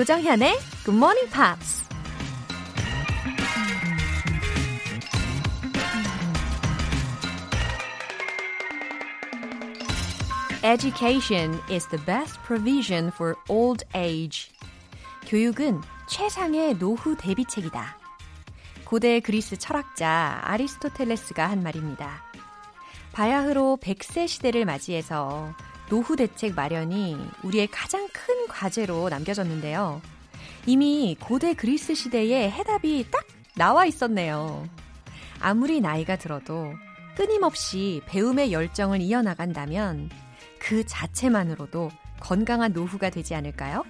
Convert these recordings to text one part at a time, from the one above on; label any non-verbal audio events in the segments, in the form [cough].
조정현의 Good Morning Pops. Education is the best provision for old age. 교육은 최상의 노후 대비책이다. 고대 그리스 철학자 아리스토텔레스가 한 말입니다. 바야흐로 100세 시대를 맞이해서 노후 대책 마련이 우리의 가장 큰 과제로 남겨졌는데요. 이미 고대 그리스 시대에 해답이 딱 나와 있었네요. 아무리 나이가 들어도 끊임없이 배움의 열정을 이어나간다면 그 자체만으로도 건강한 노후가 되지 않을까요?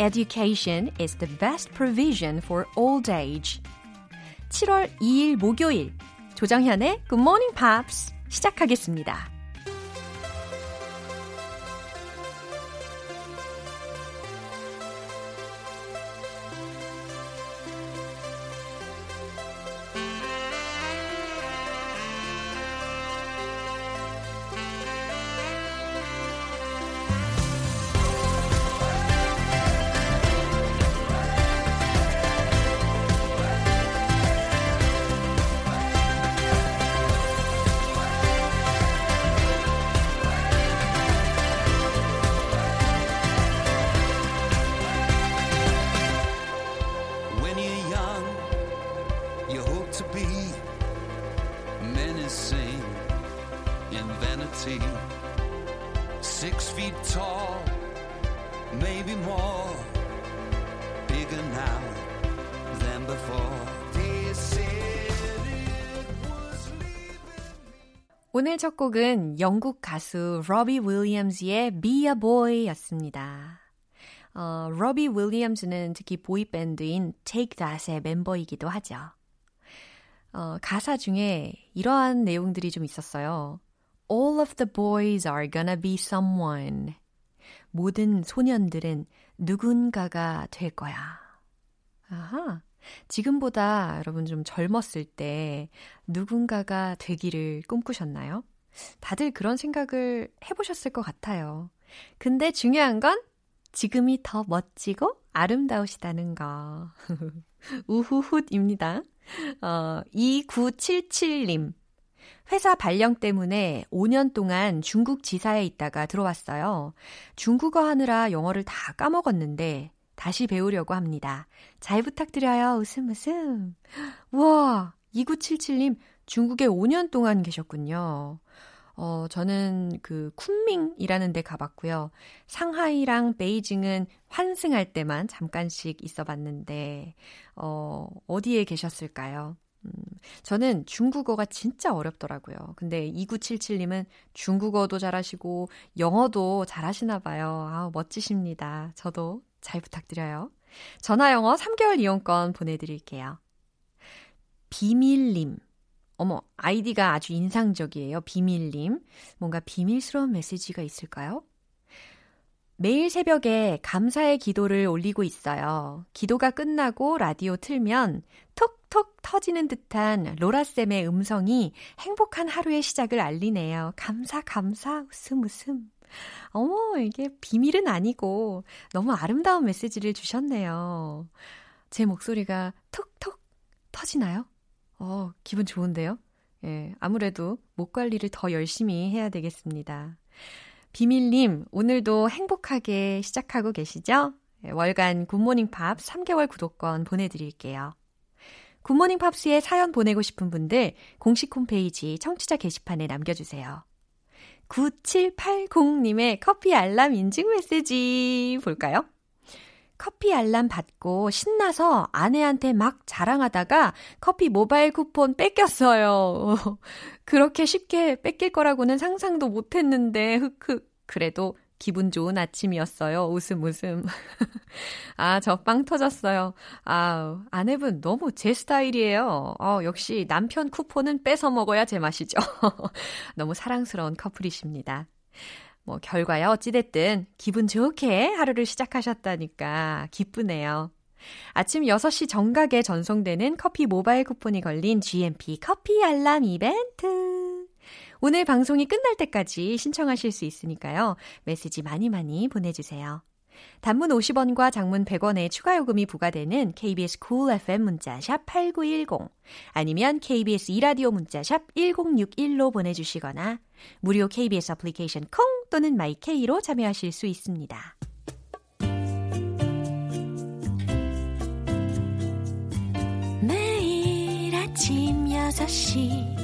Education is the best provision for old age. 7월 2일 목요일 조정현의 Good Morning Pops 시작하겠습니다. 오늘 첫 곡은 영국 가수 로비 윌리엄즈의 Be a Boy였습니다. 어, 로비 윌리엄즈는 특히 보이밴드인 Take That의 멤버이기도 하죠. 어, 가사 중에 이러한 내용들이 좀 있었어요. All of the boys are gonna be someone. 모든 소년들은 누군가가 될 거야. 아하. 지금보다 여러분 좀 젊었을 때 누군가가 되기를 꿈꾸셨나요? 다들 그런 생각을 해보셨을 것 같아요. 근데 중요한 건 지금이 더 멋지고 아름다우시다는 거. [laughs] 우후훗입니다. 어, 2977님. 회사 발령 때문에 5년 동안 중국 지사에 있다가 들어왔어요. 중국어 하느라 영어를 다 까먹었는데 다시 배우려고 합니다. 잘 부탁드려요. 웃음 웃음. 우와, 2977님 중국에 5년 동안 계셨군요. 어, 저는 그 쿤밍이라는 데 가봤고요. 상하이랑 베이징은 환승할 때만 잠깐씩 있어 봤는데, 어, 어디에 계셨을까요? 음, 저는 중국어가 진짜 어렵더라고요. 근데 2977님은 중국어도 잘하시고, 영어도 잘하시나 봐요. 아우, 멋지십니다. 저도 잘 부탁드려요. 전화 영어 3개월 이용권 보내드릴게요. 비밀님. 어머, 아이디가 아주 인상적이에요. 비밀님. 뭔가 비밀스러운 메시지가 있을까요? 매일 새벽에 감사의 기도를 올리고 있어요. 기도가 끝나고 라디오 틀면 톡톡 터지는 듯한 로라쌤의 음성이 행복한 하루의 시작을 알리네요. 감사, 감사, 웃음, 웃음. 어머, 이게 비밀은 아니고 너무 아름다운 메시지를 주셨네요. 제 목소리가 톡톡 터지나요? 어, 기분 좋은데요? 예, 아무래도 목 관리를 더 열심히 해야 되겠습니다. 비밀님, 오늘도 행복하게 시작하고 계시죠? 예, 월간 굿모닝 팝 3개월 구독권 보내드릴게요. 굿모닝 팝스에 사연 보내고 싶은 분들 공식 홈페이지 청취자 게시판에 남겨주세요. 9780님의 커피 알람 인증 메시지 볼까요? 커피 알람 받고 신나서 아내한테 막 자랑하다가 커피 모바일 쿠폰 뺏겼어요. [laughs] 그렇게 쉽게 뺏길 거라고는 상상도 못 했는데, 흑흑. 그래도 기분 좋은 아침이었어요. 웃음 웃음. [laughs] 아, 저 빵 터졌어요. 아, 아내분 너무 제 스타일이에요. 어, 역시 남편 쿠폰은 뺏어 먹어야 제맛이죠. [laughs] 너무 사랑스러운 커플이십니다. 뭐, 결과야 어찌됐든 기분 좋게 하루를 시작하셨다니까 기쁘네요. 아침 6시 정각에 전송되는 커피 모바일 쿠폰이 걸린 GMP 커피 알람 이벤트. 오늘 방송이 끝날 때까지 신청하실 수 있으니까요. 메시지 많이 많이 보내주세요. 단문 50원과 장문 100원의 추가 요금이 부과되는 KBS cool FM 문자 샵 8910 아니면 KBS 이라디오 문자 샵 1061로 보내주시거나 무료 KBS 애플리케이션 콩 또는 마이케이로 참여하실 수 있습니다. 매일 아침 6시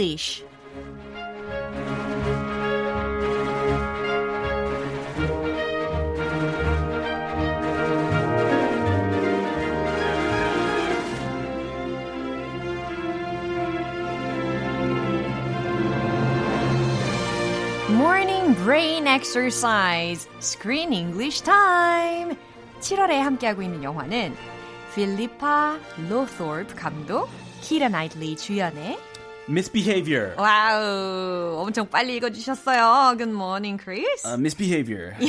English Morning Brain Exercise Screen English Time 7월에 함께하고 있는 영화는 필리파 로토르프 감독, 키라 나이틀리 주연의 Misbehavior. 와우 엄청 빨리 읽어주셨어요. Good morning, Chris. Uh, misbehavior. [laughs]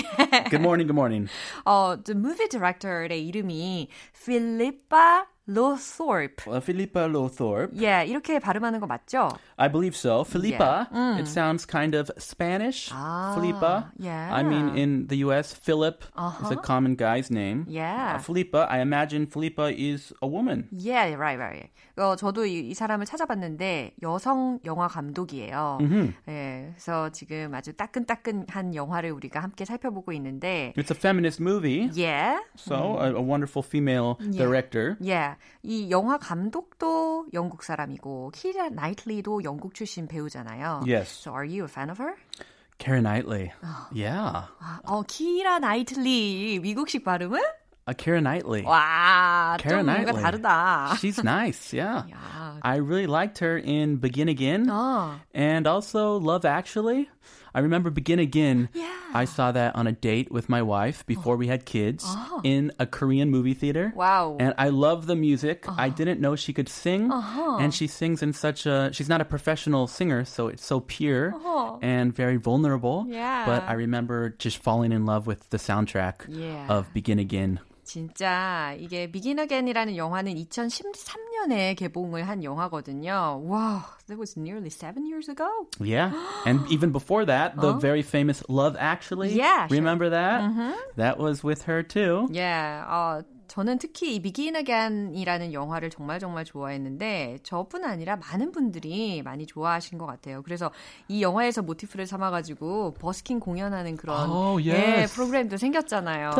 Good morning, good morning. 어, the movie director의 이름이 필리파 로토르프. Uh, Philippa Lothorpe. 예, 이렇게 발음하는 거 맞죠? I believe so. Philippa, Yeah. it sounds kind of Spanish. Ah, Philippa. yeah. I mean, in the US, Philip is a common guy's name. Yeah. Uh, Philippa, I imagine Philippa is a woman. Yeah, right, right. 어, 저도 이, 이 사람을 찾아봤는데 여성 영화 감독이에요. 예, 그래서 지금 아주 따끈따끈한 영화를 우리가 함께 살펴보고 있는데, It's a feminist movie, yeah, so a, a wonderful female director. yeah. 이 영화 감독도 영국 사람이고 키라 나이틀리도 영국 출신 배우잖아요. Yes. So are you a fan of her? Kara Knightley. Yeah. 아, 어, 키라 나이틀리 미국식 발음은? Uh, Kara Knightley. 와, Keira 좀 뭔가 Knightley. 다르다. She's nice, yeah. [laughs] 야, I really liked her in Begin Again 어. and also Love Actually. I remember Begin Again. Yeah. I saw that on a date with my wife before we had kids oh. in a Korean movie theater. Wow. And I love the music. I uh-huh. didn't know she could sing. Uh-huh. And she sings in such a she's not a professional singer, so it's so pure uh-huh. and very vulnerable. Yeah. But I remember just falling in love with the soundtrack Yeah. of Begin Again. 진짜 이게 Begin Again이라는 영화는 2013년에 개봉을 한 영화거든요. 와, that was nearly seven years ago. Yeah. and [gasps] even before that, the very famous Love Actually. Yeah, sure. Remember that? That was with her too. Yeah, 어, 저는 특히 이 Begin Again이라는 영화를 정말 정말 좋아했는데 저뿐 아니라 많은 분들이 많이 좋아하신 것 같아요. 그래서 이 영화에서 모티프를 삼아가지고 버스킹 공연하는 그런 Oh, 예, yes. 프로그램도 생겼잖아요.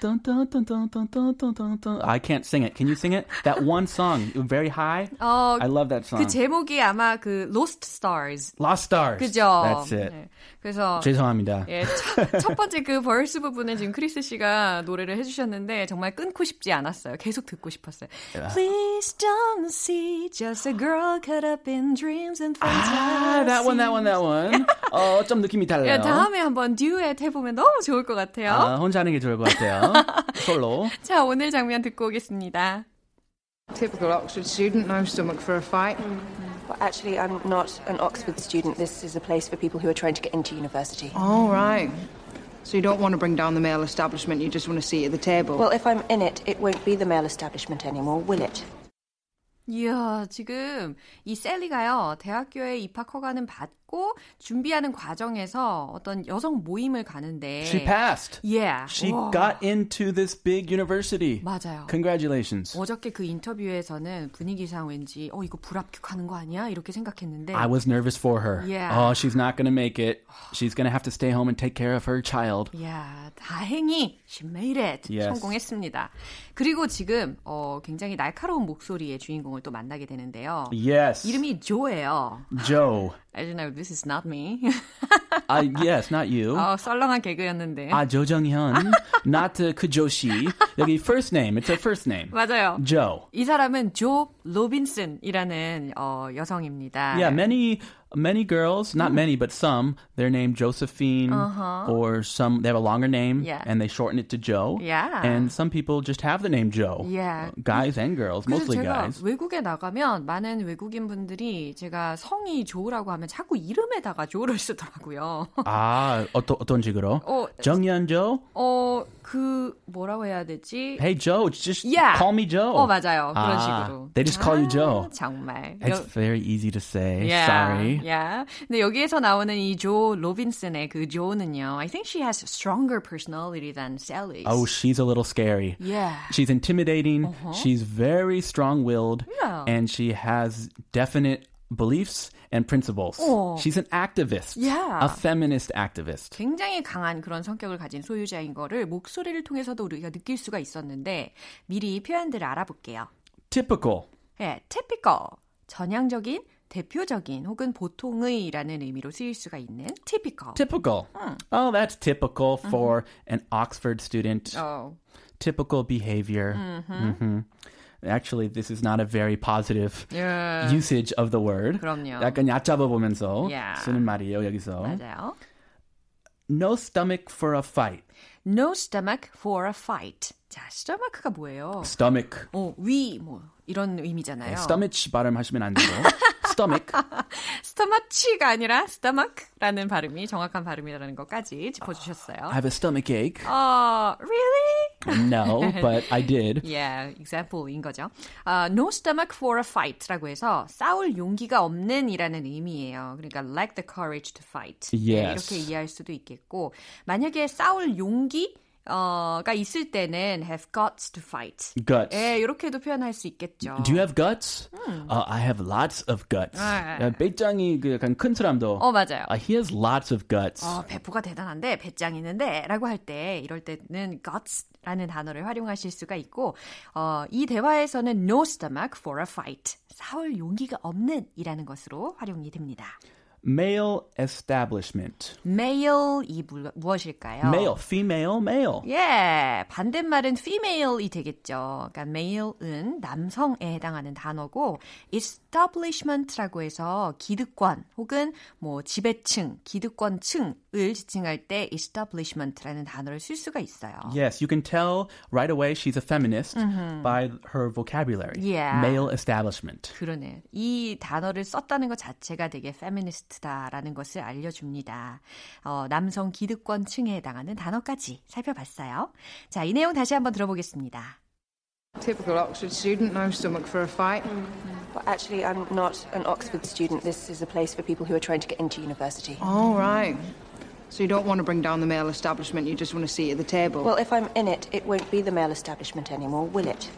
Dun, dun, dun. Dun, dun, dun, dun, dun, dun. I can't sing it. Can you sing it? That one song, very high. 어, I love that song. 그 제목이 아마 그 Lost Stars. Lost Stars. 그죠? That's it. 네. 그래서 죄송합니다. 예, 첫, 첫 번째 그 verse 부분은 지금 크리스 씨가 노래를 해주셨는데 정말 끊고 싶지 않았어요. 계속 듣고 싶었어요. Please don't see just a girl caught up in dreams and fantasy. Ah, that one, that one, that one. 어, 좀 느낌이 달라요. 예, 다음에 한번 듀엣 해보면 너무 좋을 것 같아요. 아, 혼자 하는 게 좋을 것 같아요. [laughs] 솔로. 자, 오늘 장면 듣고 오겠습니다. Typical Oxford student, no stomach for a fight. Well, actually, I'm not an Oxford student. This is a place for people who are trying to get into university. All right. So you don't want to bring down the male establishment, you just want to see at the table. Well, if I'm in it, it won't be the male establishment anymore, will it? 이야, 지금 이 셀리가요, 대학교에 입학 허가는 받 고 준비하는 과정에서 어떤 여성 모임을 가는데. She passed. Yeah. She 와. got into this big university. 맞아요. Congratulations. 어저께 그 인터뷰에서는 분위기상 왠지 어 이거 불합격하는 거 아니야 이렇게 생각했는데 I was nervous for her. Yeah. Oh, she's not going to make it. She's going to have to stay home and take care of her child. 야 다행히 she made it Yes. 성공했습니다. 그리고 지금 어 굉장히 날카로운 목소리의 주인공을 또 만나게 되는데요. Yes. 이름이 조예요. Joe. Know this is not me. [laughs] Uh, yes, not you. 어 썰렁한 개그였는데 아, 조정현. not uh, 그조씨. 여기 first name. It's her first name. 맞아요. Joe. 이 사람은 조 로빈슨이라는 어, 여성입니다. Yeah, many many girls, not many, but some, they're named Josephine or some, they have a longer name Yeah. and they shorten it to Joe. Yeah. And some people just have the name Joe. Yeah. Guys and girls, 그래서 mostly 제가 guys. 외국에 나가면 많은 외국인 분들이 제가 성이 조라고 하면 자꾸 이름에다가 조를 쓰더라고요. 아, 어떤, 어떤 식으로? 어, 정연조? 어, 그 뭐라고 해야 되지? Hey Joe, just Yeah. call me Joe. 어, 맞아요. 그런 아, 식으로. They just call you 아, Joe. 정말. It's 여- very easy to say. Yeah, Sorry. Yeah. 근데 여기에서 나오는 이 조 로빈슨의 그 조는요. I think she has stronger personality than Sally's. Oh, she's a little scary. yeah. She's intimidating. She's very strong-willed, Yeah. and she has definite beliefs and principles. Oh. She's an activist, Yeah. a feminist activist. 굉장히 강한 그런 성격을 가진 소유자인 거를 목소리를 통해서도 우리가 느낄 수가 있었는데 미리 표현들을 알아볼게요. Typical. 예, typical, 전형적인, 대표적인 혹은 보통의라는 의미로 쓰일 수가 있는 typical. Typical. Oh, that's typical for an Oxford student. 어, Typical behavior. Mhm. Actually, this is not a very positive 예, usage of the word. 그럼요. 약간 얕잡아 보면서 Yeah. 쓰는 말이에요, 여기서. 맞아요. No stomach for a fight. No stomach for a fight. 자, stomach가 뭐예요? Stomach. 어, 위, 뭐, 이런 의미잖아요. stomach 발음하시면 안 되고. [laughs] stomach. 스토마치가 아니라 stomach라는 발음이 정확한 발음이라는 것까지 I 짚어주셨어요. have a stomach ache. 어, really? No, but I did. Yeah, example인 거죠. 아, no stomach for a fight라고 해서 싸울 용기가 없는이라는 의미예요. 그러니까 lack the courage to fight. 네, Yes. 이렇게 이해할 수도 있겠고 만약에 싸울 용기 어가 있을 때는 have guts to fight. Guts. 예, 이렇게도 표현할 수 있겠죠. Do you have guts? Uh, I have lots of guts. 아. 야, 배짱이 그 약간 큰 사람도. 어, 맞아요. Uh, he has lots of guts. 어, 배포가 대단한데 배짱 있는데 라고 할 때 이럴 때는 guts라는 단어를 활용하실 수가 있고 어, 이 대화에서는 no stomach for a fight 싸울 용기가 없는 이라는 것으로 활용이 됩니다. Male establishment. male이 무, 무엇일까요? Male, female, male. 예, 반대말은 female이 되겠죠. 그러니까 male은 남성에 해당하는 단어고 establishment라고 해서 기득권 혹은 뭐 지배층, 기득권층을 지칭할 때 establishment라는 단어를 쓸 수가 있어요. Yes, you can tell right away she's a feminist by her vocabulary. Yeah. Male establishment. 그러네. 이 단어를 썼다는 것 자체가 되게 페미니스트다라는 것을 알려줍니다. 어, 남성 기득권층에 해당하는 단어까지 살펴봤어요. 자, 이 내용 다시 한번 들어보겠습니다. Typical Oxford student, no stomach for a fight. But actually, I'm not an Oxford student. This is a place for people who are trying to get into university. All right. So you don't want to bring down the male establishment, you just want to see at the table. Well, if I'm in it, it won't be the male establishment anymore, will it?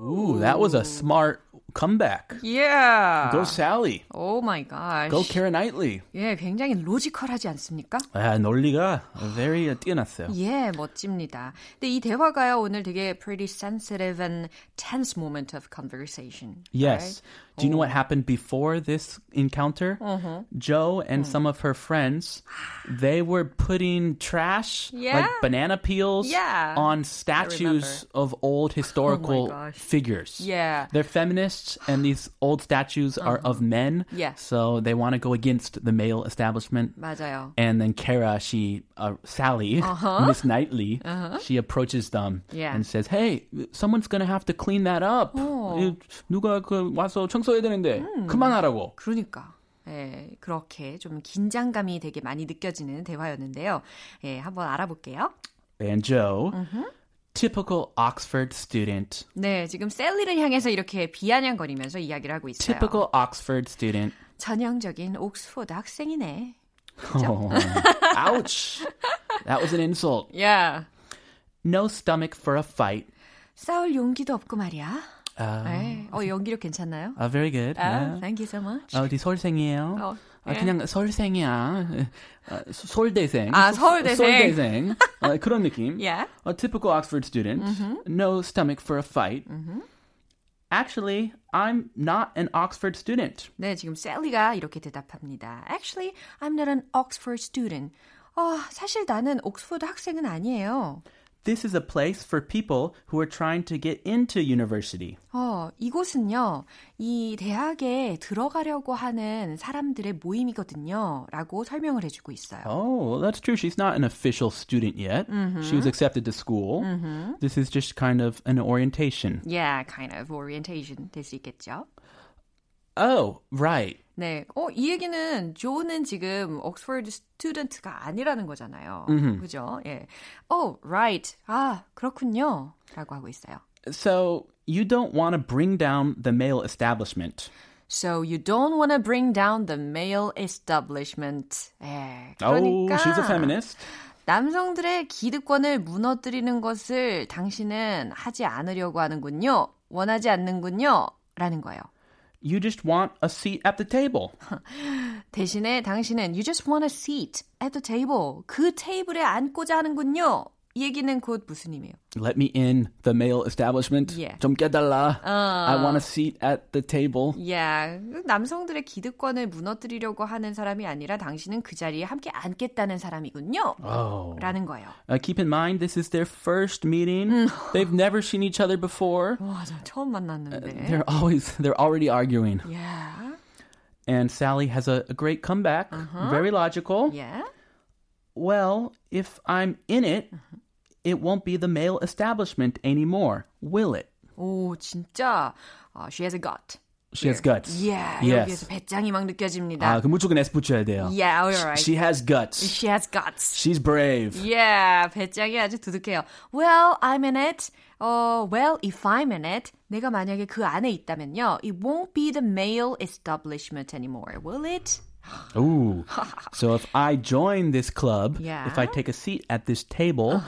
Ooh, that was a smart comeback. Yeah. Go Sally. Oh my gosh. Go Karen Knightley. 예, 굉장히 로지컬하지 않습니까? 아, 논리가 very 뛰어났어요. 예, 멋집니다. 근데 이 대화가요 오늘 되게 pretty sensitive and tense moment of conversation. Yes. Do you know what happened before this encounter? Uh-huh. Joe and some of her friends, they were putting trash, like Yeah. banana peels, Yeah. on statues of old historical gosh. figures. Yeah. They're feminists, and these old statues are of men. Yeah. So they want to go against the male establishment. 맞아요. And then Kara, she, uh, Sally, [laughs] Miss Knightley, she approaches them Uh-huh. Yeah. and says, "Hey, someone's gonna have to clean that up. Oh. 이, 누가 그 와서 청소 해야 되는데 음. 그만하라고." 그러니까. 예, 그렇게 좀 긴장감이 되게 많이 느껴지는 대화였는데요. 예, 한번 알아볼게요. And Joe, Mm-hmm. typical Oxford student. 네, 지금 셀리를 향해서 이렇게 비아냥거리면서 이야기를 하고 있어요. Typical Oxford student. 전형적인 옥스포드 학생이네. Oh, ouch. That was an insult. 야, No stomach for a fight. 싸울 용기도 없고 말이야. Uh, 네, 어, 연기력 괜찮나요? uh, very good. 아, yeah. thank you so much. 어디 서울생이에요? 어, 아, 예. 그냥 서울생이야. 어, 서울대생. 아, 서울대생. 서울대생. 어, 그런 느낌. Yeah. [laughs] A typical Oxford student. No stomach for a fight. Actually, I'm not an Oxford student. 네, 지금 셀리가 이렇게 대답합니다. Actually, I'm not an Oxford student. 어, 사실 나는 옥스퍼드 학생은 아니에요. this is a place for people who are trying to get into university. 어, 이곳은요, 이 대학에 들어가려고 하는 사람들의 모임이거든요. 라고 설명을 해주고 있어요. Oh, well, that's true. She's not an official student yet. Mm-hmm. She was accepted to school. This is just kind of an orientation. Yeah, kind of orientation 될 수 있겠죠. Oh, right. 네. 어, 이 얘기는 조는 지금 옥스퍼드 스튜던트가 아니라는 거잖아요. 그죠? 예. Oh, right. 아, 그렇군요. 라고 하고 있어요. So you don't want to bring down the male establishment. So you don't want to bring down the male establishment. 예. Oh, 그러니까 she's a feminist. 남성들의 기득권을 무너뜨리는 것을 당신은 하지 않으려고 하는군요. 원하지 않는군요. 라는 거예요. You just want a seat at the table. 대신에 당신은 you just want a seat at the table. 그 테이블에 앉고자 하는군요. 이 얘기는 곧 무슨 의미예요? Let me in the male establishment. Yeah. 좀 깨달라. I want a seat at the table. Yeah, 남성들의 기득권을 무너뜨리려고 하는 사람이 아니라 당신은 그 자리에 함께 앉겠다는 사람이군요. Oh. 라는 거예요. Uh, keep in mind, this is their first meeting. They've never seen each other before. 와, 저 처음 만났는데. They're always, they're already arguing. Yeah, And Sally has a, a great comeback. Very logical. yeah. Well, if I'm in it, it won't be the male establishment anymore, will it? 오, 진짜. 어, she has a gut. She has guts. Yeah, Yes. 여기에서 배짱이 막 느껴집니다. 아, 그 무조건 S 붙여야 돼요. Yeah, all right. She has guts. She has guts. She's brave. Yeah, 배짱이 아주 두둑해요. Well, I'm in it. 어, well, if I'm in it, 내가 만약에 그 안에 있다면요, it won't be the male establishment anymore, will it? Ooh. so if I join this club, Yeah. Uh-huh. if I take a seat at this table,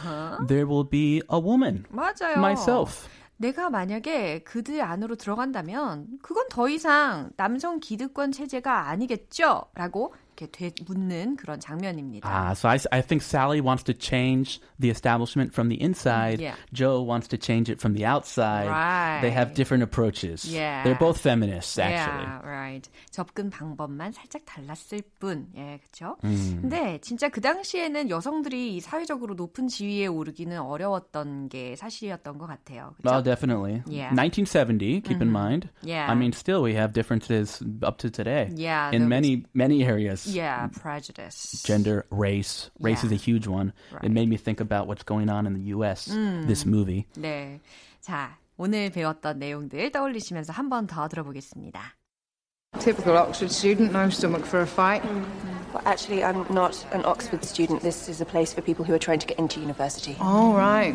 there will be a woman. 맞아요. Myself. 내가 만약에 그들 안으로 들어간다면 그건 더 이상 남성 기득권 체제가 아니겠죠? 라고 이렇게 되 묻는 그런 장면입니다. Ah, so I, I think Sally wants to change the establishment from the inside. Yeah. Joe wants to change it from the outside. They have Right. different approaches. Yeah. They're both feminists, actually. Yeah, right. 접근 방법만 살짝 달랐을 뿐. 예, 그렇죠? 음. 근데 진짜 그 당시에는 여성들이 이 사회적으로 높은 지위에 오르기는 어려웠던 게 사실이었던 것 같아요. Oh, 그렇죠? definitely. Yeah. 1970, keep in mind. Yeah. I mean, still we have differences up to today. Yeah, In many, many areas. yeah, prejudice. Gender, race. Race is Yeah. a huge one. Right. It made me think about what's going on in the U.S. This movie. 네. 자, 오늘 배웠던 내용들 떠올리시면서 한 번 더 들어보겠습니다. Typical Oxford student, no stomach for a fight. Well, actually, I'm not an Oxford student. This is a place for people who are trying to get into university. All right.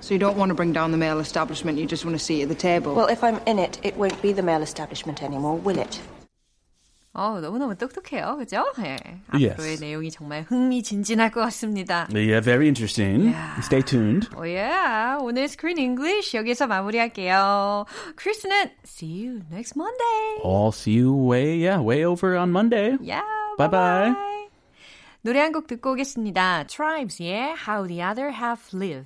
So you don't want to bring down the male establishment, you just want a seat at the table. Well, if I'm in it, it won't be the male establishment anymore, will it? 어, 너무너무 똑똑해요. 그죠? 예. Yes. 앞으로의 내용이 정말 흥미진진할 것 같습니다. Yeah, very interesting. Yeah. Stay tuned. 오, yeah. 오늘 Screen English 여기서 마무리할게요. 크리스는 see you next Monday. I'll see you way, yeah, way over on Monday. Yeah. Bye-bye. 노래 한 곡 듣고 오겠습니다. Tribes의 How the Other Half Live.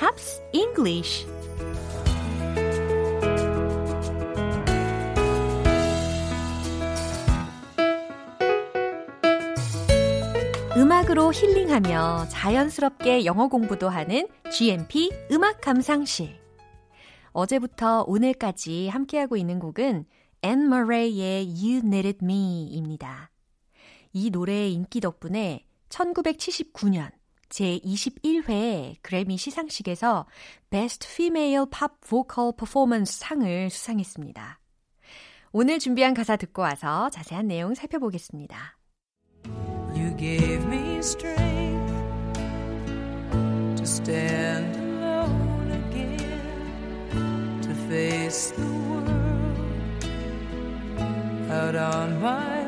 Pops English 음악으로 힐링하며 자연스럽게 영어 공부도 하는 GMP 음악 감상실. 어제부터 오늘까지 함께하고 있는 곡은 앤 머레이의 You Needed Me입니다. 이 노래의 인기 덕분에 1979년 제21회 그래미 시상식에서 Best Female Pop Vocal Performance 상을 수상했습니다. 오늘 준비한 가사 듣고 와서 자세한 내용 살펴보겠습니다. You gave me strength to stand alone again, to face the world out on my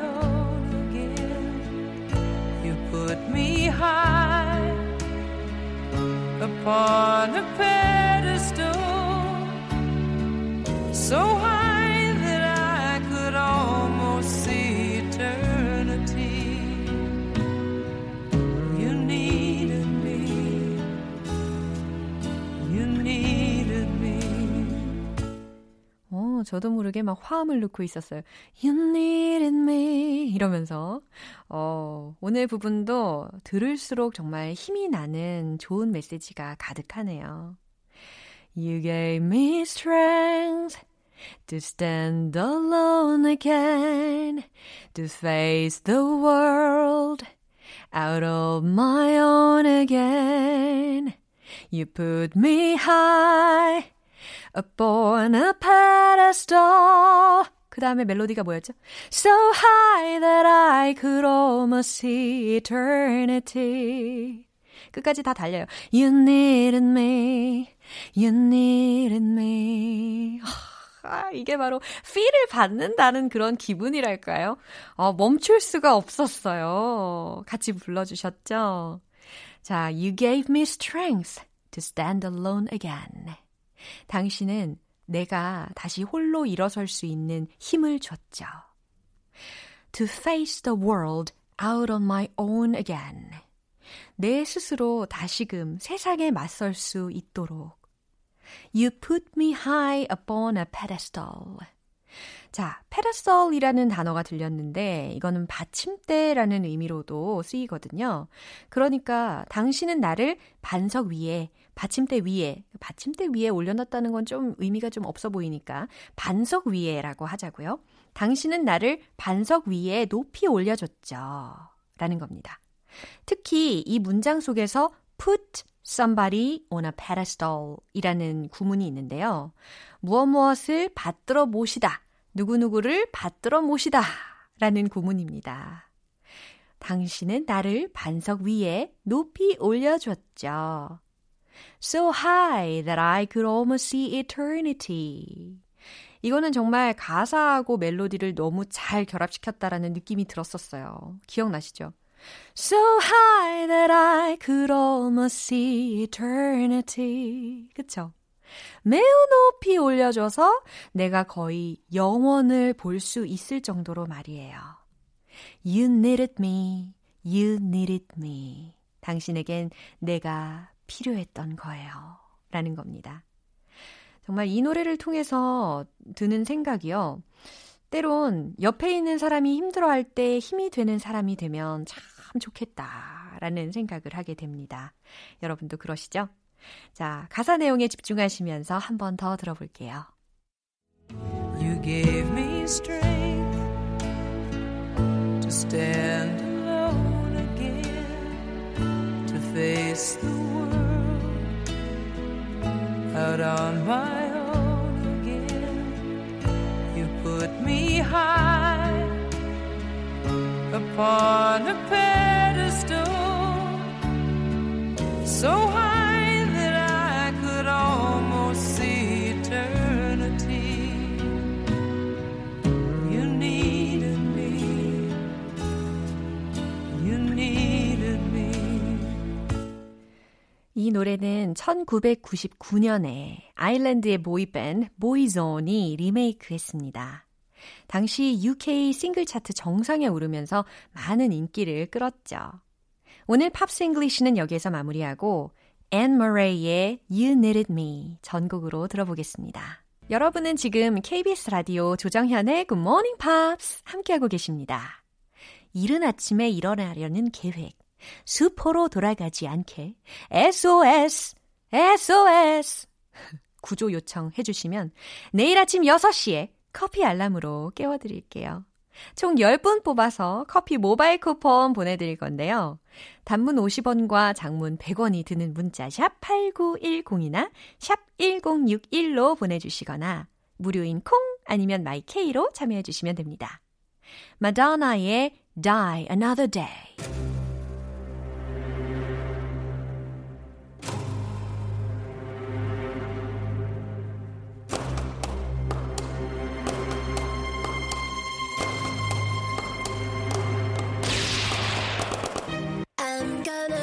upon a pedestal, so 저도 모르게 막 화음을 넣고 있었어요. You needed me. 이러면서. 어, 오늘 부분도 들을수록 정말 힘이 나는 좋은 메시지가 가득하네요. You gave me strength to stand alone again, to face the world. out of my own again. You put me high upon a pedestal. 그 다음에 멜로디가 뭐였죠? So high that I could almost see eternity. 끝까지 다 달려요. You needed me. You needed me. 아, 이게 바로 feel을 받는다는 그런 기분이랄까요? 어, 멈출 수가 없었어요. 같이 불러주셨죠? 자, You gave me strength to stand alone again. 당신은 내가 다시 홀로 일어설 수 있는 힘을 줬죠. To face the world out on my own again. 내 스스로 다시금 세상에 맞설 수 있도록 You put me high upon a pedestal. 자, pedestal이라는 단어가 들렸는데 이거는 받침대라는 의미로도 쓰이거든요. 그러니까 당신은 나를 반석 위에 받침대 위에 받침대 위에 올려놨다는 건 좀 의미가 좀 없어 보이니까 반석 위에라고 하자고요. 당신은 나를 반석 위에 높이 올려줬죠. 라는 겁니다. 특히 이 문장 속에서 put somebody on a pedestal 이라는 구문이 있는데요. 무엇 무엇을 받들어 모시다, 누구누구를 받들어 모시다 라는 구문입니다. 당신은 나를 반석 위에 높이 올려줬죠. So high that I could almost see eternity. 이거는 정말 가사하고 멜로디를 너무 잘 결합시켰다라는 느낌이 들었었어요. 기억나시죠? So high that I could almost see eternity. 그쵸? 매우 높이 올려줘서 내가 거의 영원을 볼 수 있을 정도로 말이에요. You needed me. You needed me. 당신에겐 내가 필요했던 거예요. 라는 겁니다. 정말 이 노래를 통해서 드는 생각이요. 때론 옆에 있는 사람이 힘들어할 때 힘이 되는 사람이 되면 참 좋겠다라는 생각을 하게 됩니다. 여러분도 그러시죠? 자, 가사 내용에 집중하시면서 한 번 더 들어볼게요. You gave me strength to stand alone again, to face the out on my own again. You put me high upon a pedestal, so 이 노래는 1999년에 아일랜드의 보이밴드 보이존이 리메이크했습니다. 당시 UK 싱글 차트 정상에 오르면서 많은 인기를 끌었죠. 오늘 Pops English는 여기에서 마무리하고 앤 머레이의 You Needed Me 전곡으로 들어보겠습니다. 여러분은 지금 KBS 라디오 조정현의 Good Morning Pops 함께하고 계십니다. 이른 아침에 일어나려는 계획, 수포로 돌아가지 않게 SOS, [laughs] SOS 구조 요청해 주시면 내일 아침 6시에 커피 알람으로 깨워드릴게요. 총 10분 뽑아서 커피 모바일 쿠폰 보내드릴 건데요. 단문 50원과 장문 100원이 드는 문자 샵 8910이나 샵 1061로 보내주시거나 무료인 콩 아니면 마이케이로 참여해 주시면 됩니다. 마더나의 Die Another Day な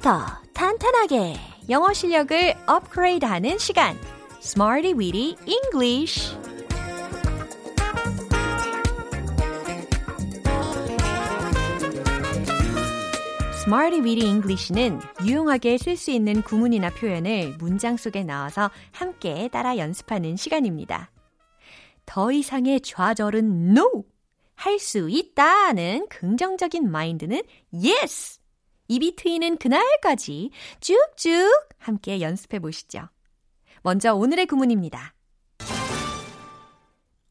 기초부터 탄탄하게 영어 실력을 업그레이드하는 시간 Smarty Weedy English Smarty Weedy English는 유용하게 쓸 수 있는 구문이나 표현을 문장 속에 넣어서 함께 따라 연습하는 시간입니다. 더 이상의 좌절은 no! 할 수 있다는 긍정적인 마인드는 yes! 입이 트이는 그날까지 쭉쭉 함께 연습해 보시죠. 먼저 오늘의 구문입니다.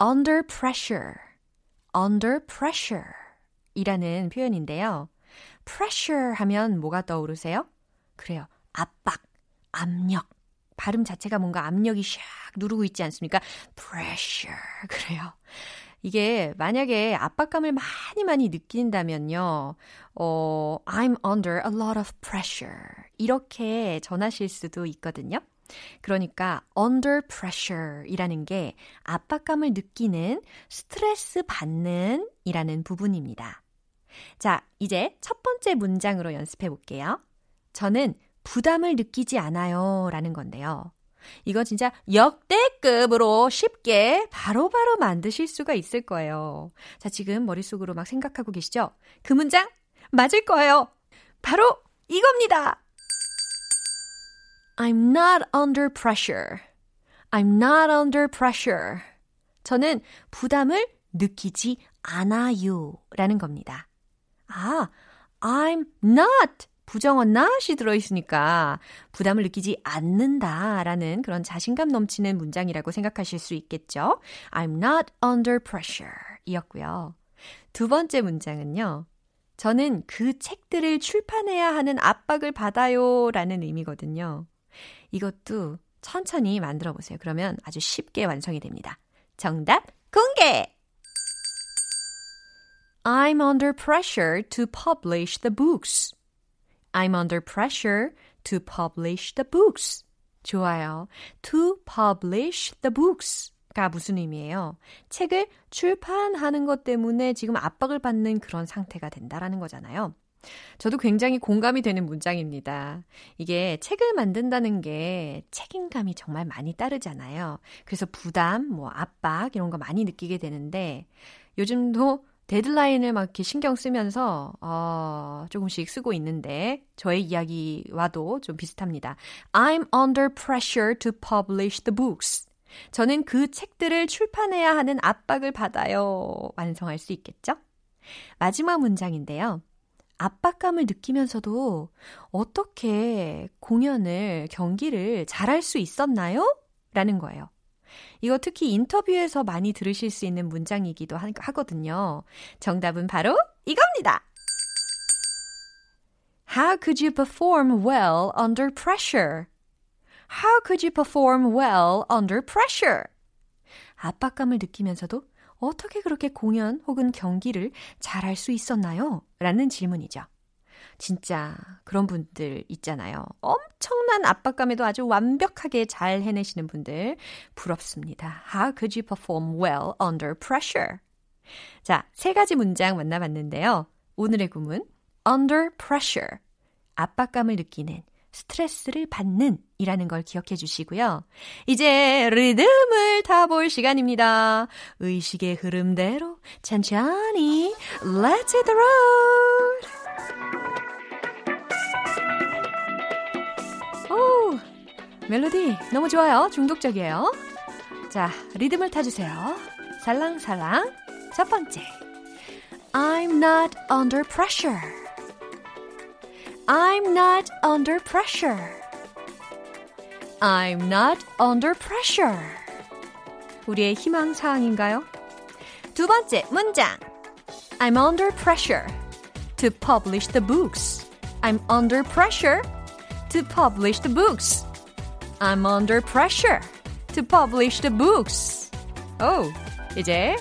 under pressure, under pressure 이라는 표현인데요. pressure 하면 뭐가 떠오르세요? 그래요. 압박, 압력. 발음 자체가 뭔가 압력이 샥 누르고 있지 않습니까? pressure. 그래요. 이게 만약에 압박감을 많이 많이 느낀다면요. 어, I'm under a lot of pressure. 이렇게 전하실 수도 있거든요. 그러니까 under pressure 이라는 게 압박감을 느끼는 스트레스 받는 이라는 부분입니다. 자, 이제 첫 번째 문장으로 연습해 볼게요. 저는 부담을 느끼지 않아요 라는 건데요. 이거 진짜 역대급으로 쉽게 바로바로 바로 만드실 수가 있을 거예요. 자, 지금 머릿속으로 막 생각하고 계시죠? 그 문장 맞을 거예요. 바로 이겁니다. I'm not under pressure. I'm not under pressure. 저는 부담을 느끼지 않아요. 라는 겁니다. 아, I'm not 부정어 not이 들어있으니까 부담을 느끼지 않는다라는 그런 자신감 넘치는 문장이라고 생각하실 수 있겠죠. I'm not under pressure 이었고요. 두 번째 문장은요. 저는 그 책들을 출판해야 하는 압박을 받아요 라는 의미거든요. 이것도 천천히 만들어 보세요. 그러면 아주 쉽게 완성이 됩니다. 정답 공개! I'm under pressure to publish the books. I'm under pressure to publish the books. 좋아요. To publish the books. 가 무슨 의미예요? 책을 출판하는 것 때문에 지금 압박을 받는 그런 상태가 된다라는 거잖아요. 저도 굉장히 공감이 되는 문장입니다. 이게 책을 만든다는 게 책임감이 정말 많이 따르잖아요. 그래서 부담, 뭐 압박 이런 거 많이 느끼게 되는데 요즘도 데드라인을 막 이렇게 신경 쓰면서 어, 조금씩 쓰고 있는데 저의 이야기와도 좀 비슷합니다. I'm under pressure to publish the books. 저는 그 책들을 출판해야 하는 압박을 받아요. 완성할 수 있겠죠? 마지막 문장인데요. 압박감을 느끼면서도 어떻게 공연을, 경기를 잘할 수 있었나요? 라는 거예요. 이거 특히 인터뷰에서 많이 들으실 수 있는 문장이기도 하, 하거든요. 정답은 바로 이겁니다. How could you perform well under pressure? How could you perform well under pressure? 압박감을 느끼면서도 어떻게 그렇게 공연 혹은 경기를 잘할 수 있었나요? 라는 질문이죠. 진짜 그런 분들 있잖아요. 엄청난 압박감에도 아주 완벽하게 잘 해내시는 분들 부럽습니다. How could you perform well under pressure? 자, 세 가지 문장 만나봤는데요. 오늘의 구문 under pressure. 압박감을 느끼는 스트레스를 받는 이라는 걸 기억해 주시고요. 이제 리듬을 타볼 시간입니다. 의식의 흐름대로 천천히 Let's hit the road! 멜로디 너무 좋아요. 중독적이에요. 자, 리듬을 타주세요. 살랑살랑. 첫 번째. I'm not under pressure. I'm not under pressure. I'm not under pressure. 우리의 희망 사항인가요? 두 번째 문장. I'm under pressure to publish the books. I'm under pressure to publish the books. I'm under pressure to publish the books. 오, 이제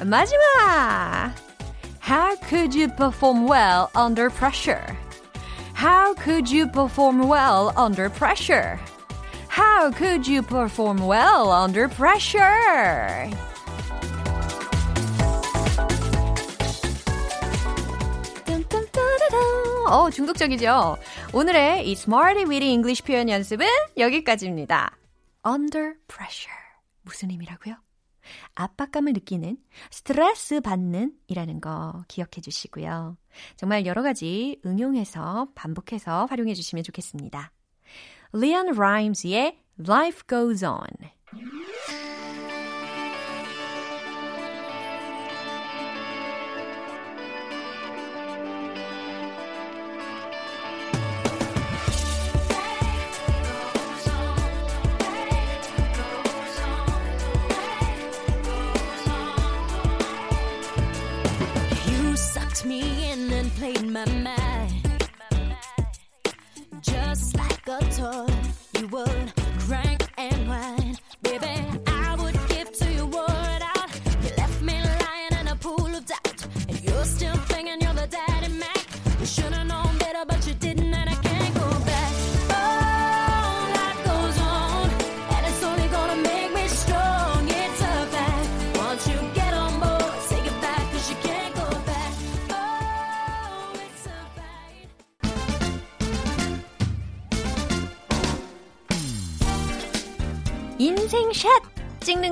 마지막. How could you perform well under pressure? How could you perform well under pressure? How could you perform well under pressure? 어, 중독적이죠? 오늘의 이 Smarty Weedy English 표현 연습은 여기까지입니다. Under pressure. 무슨 의미라고요? 압박감을 느끼는 스트레스 받는 이라는 거 기억해 주시고요. 정말 여러 가지 응용해서 반복해서 활용해 주시면 좋겠습니다. Leon Rhymes의 Life Goes On.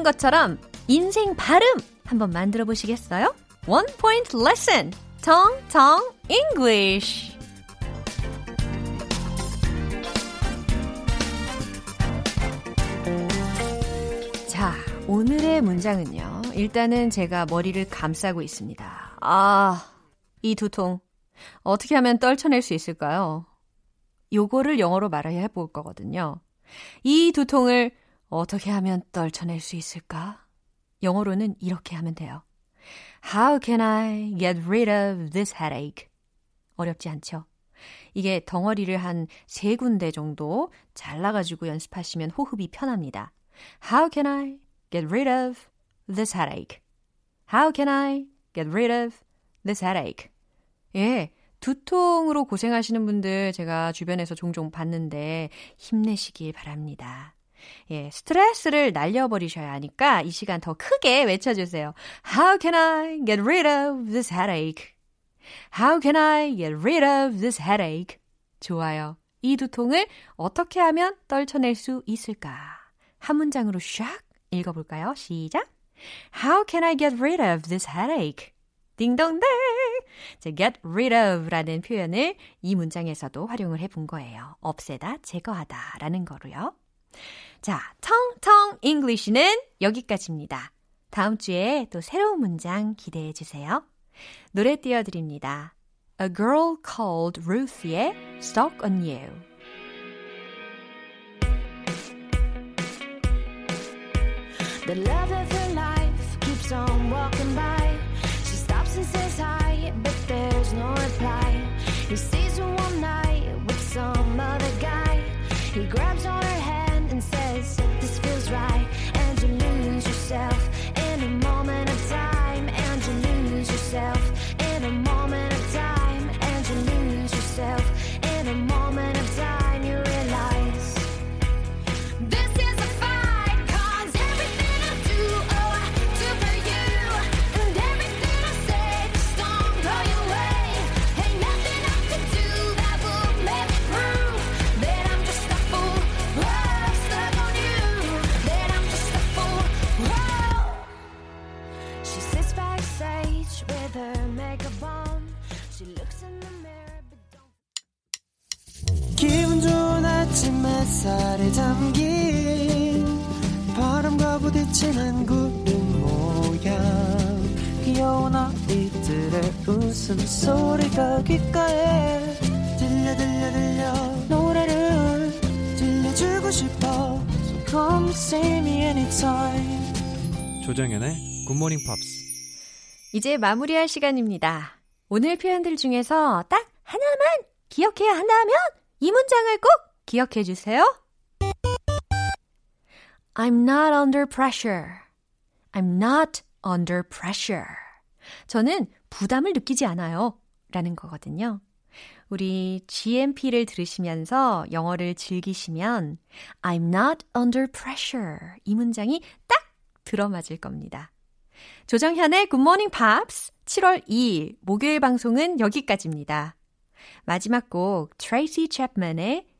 것처럼 인생 발음 한번 만들어 보시겠어요? One point lesson. 텅텅 English. 자, 오늘의 문장은요. 일단은 제가 머리를 감싸고 있습니다. 아, 이 두통. 어떻게 하면 떨쳐낼 수 있을까요? 요거를 영어로 말해야 해볼 거거든요. 이 두통을 어떻게 하면 떨쳐낼 수 있을까? 영어로는 이렇게 하면 돼요. How can I get rid of this headache? 어렵지 않죠? 이게 덩어리를 한 세 군데 정도 잘라가지고 연습하시면 호흡이 편합니다. How can I get rid of this headache? How can I get rid of this headache? 예, 두통으로 고생하시는 분들 제가 주변에서 종종 봤는데 힘내시길 바랍니다. 예, 스트레스를 날려버리셔야 하니까 이 시간 더 크게 외쳐주세요. How can I get rid of this headache? How can I get rid of this headache? 좋아요. 이 두통을 어떻게 하면 떨쳐낼 수 있을까? 한 문장으로 샥 읽어볼까요? 시작. How can I get rid of this headache? 딩동댕! 자, get rid of 라는 표현을 이 문장에서도 활용을 해본 거예요. 없애다, 제거하다 라는 거로요. 자, 텅텅 English는 여기까지입니다. 다음 주에 또 새로운 문장 기대해 주세요. 노래 띄워드립니다. A Girl Called Ruth의 Stuck on You. 햇살에 담긴 바람과 부딪히는 구름 모양 귀여운 아이들의 웃음소리가 귓가에 들려 들려 들려 노래를 들려주고 싶어 So come see me anytime 조정연의 굿모닝 팝스. 이제 마무리할 시간입니다. 오늘 표현들 중에서 딱 하나만 기억해야 한다면 이 문장을 꼭 기억해 주세요. I'm not under pressure. I'm not under pressure. 저는 부담을 느끼지 않아요. 라는 거거든요. 우리 GMP를 들으시면서 영어를 즐기시면 I'm not under pressure. 이 문장이 딱 들어맞을 겁니다. 조정현의 Good Morning Pops 7월 2일 목요일 방송은 여기까지입니다. 마지막 곡 트레이시 챕만의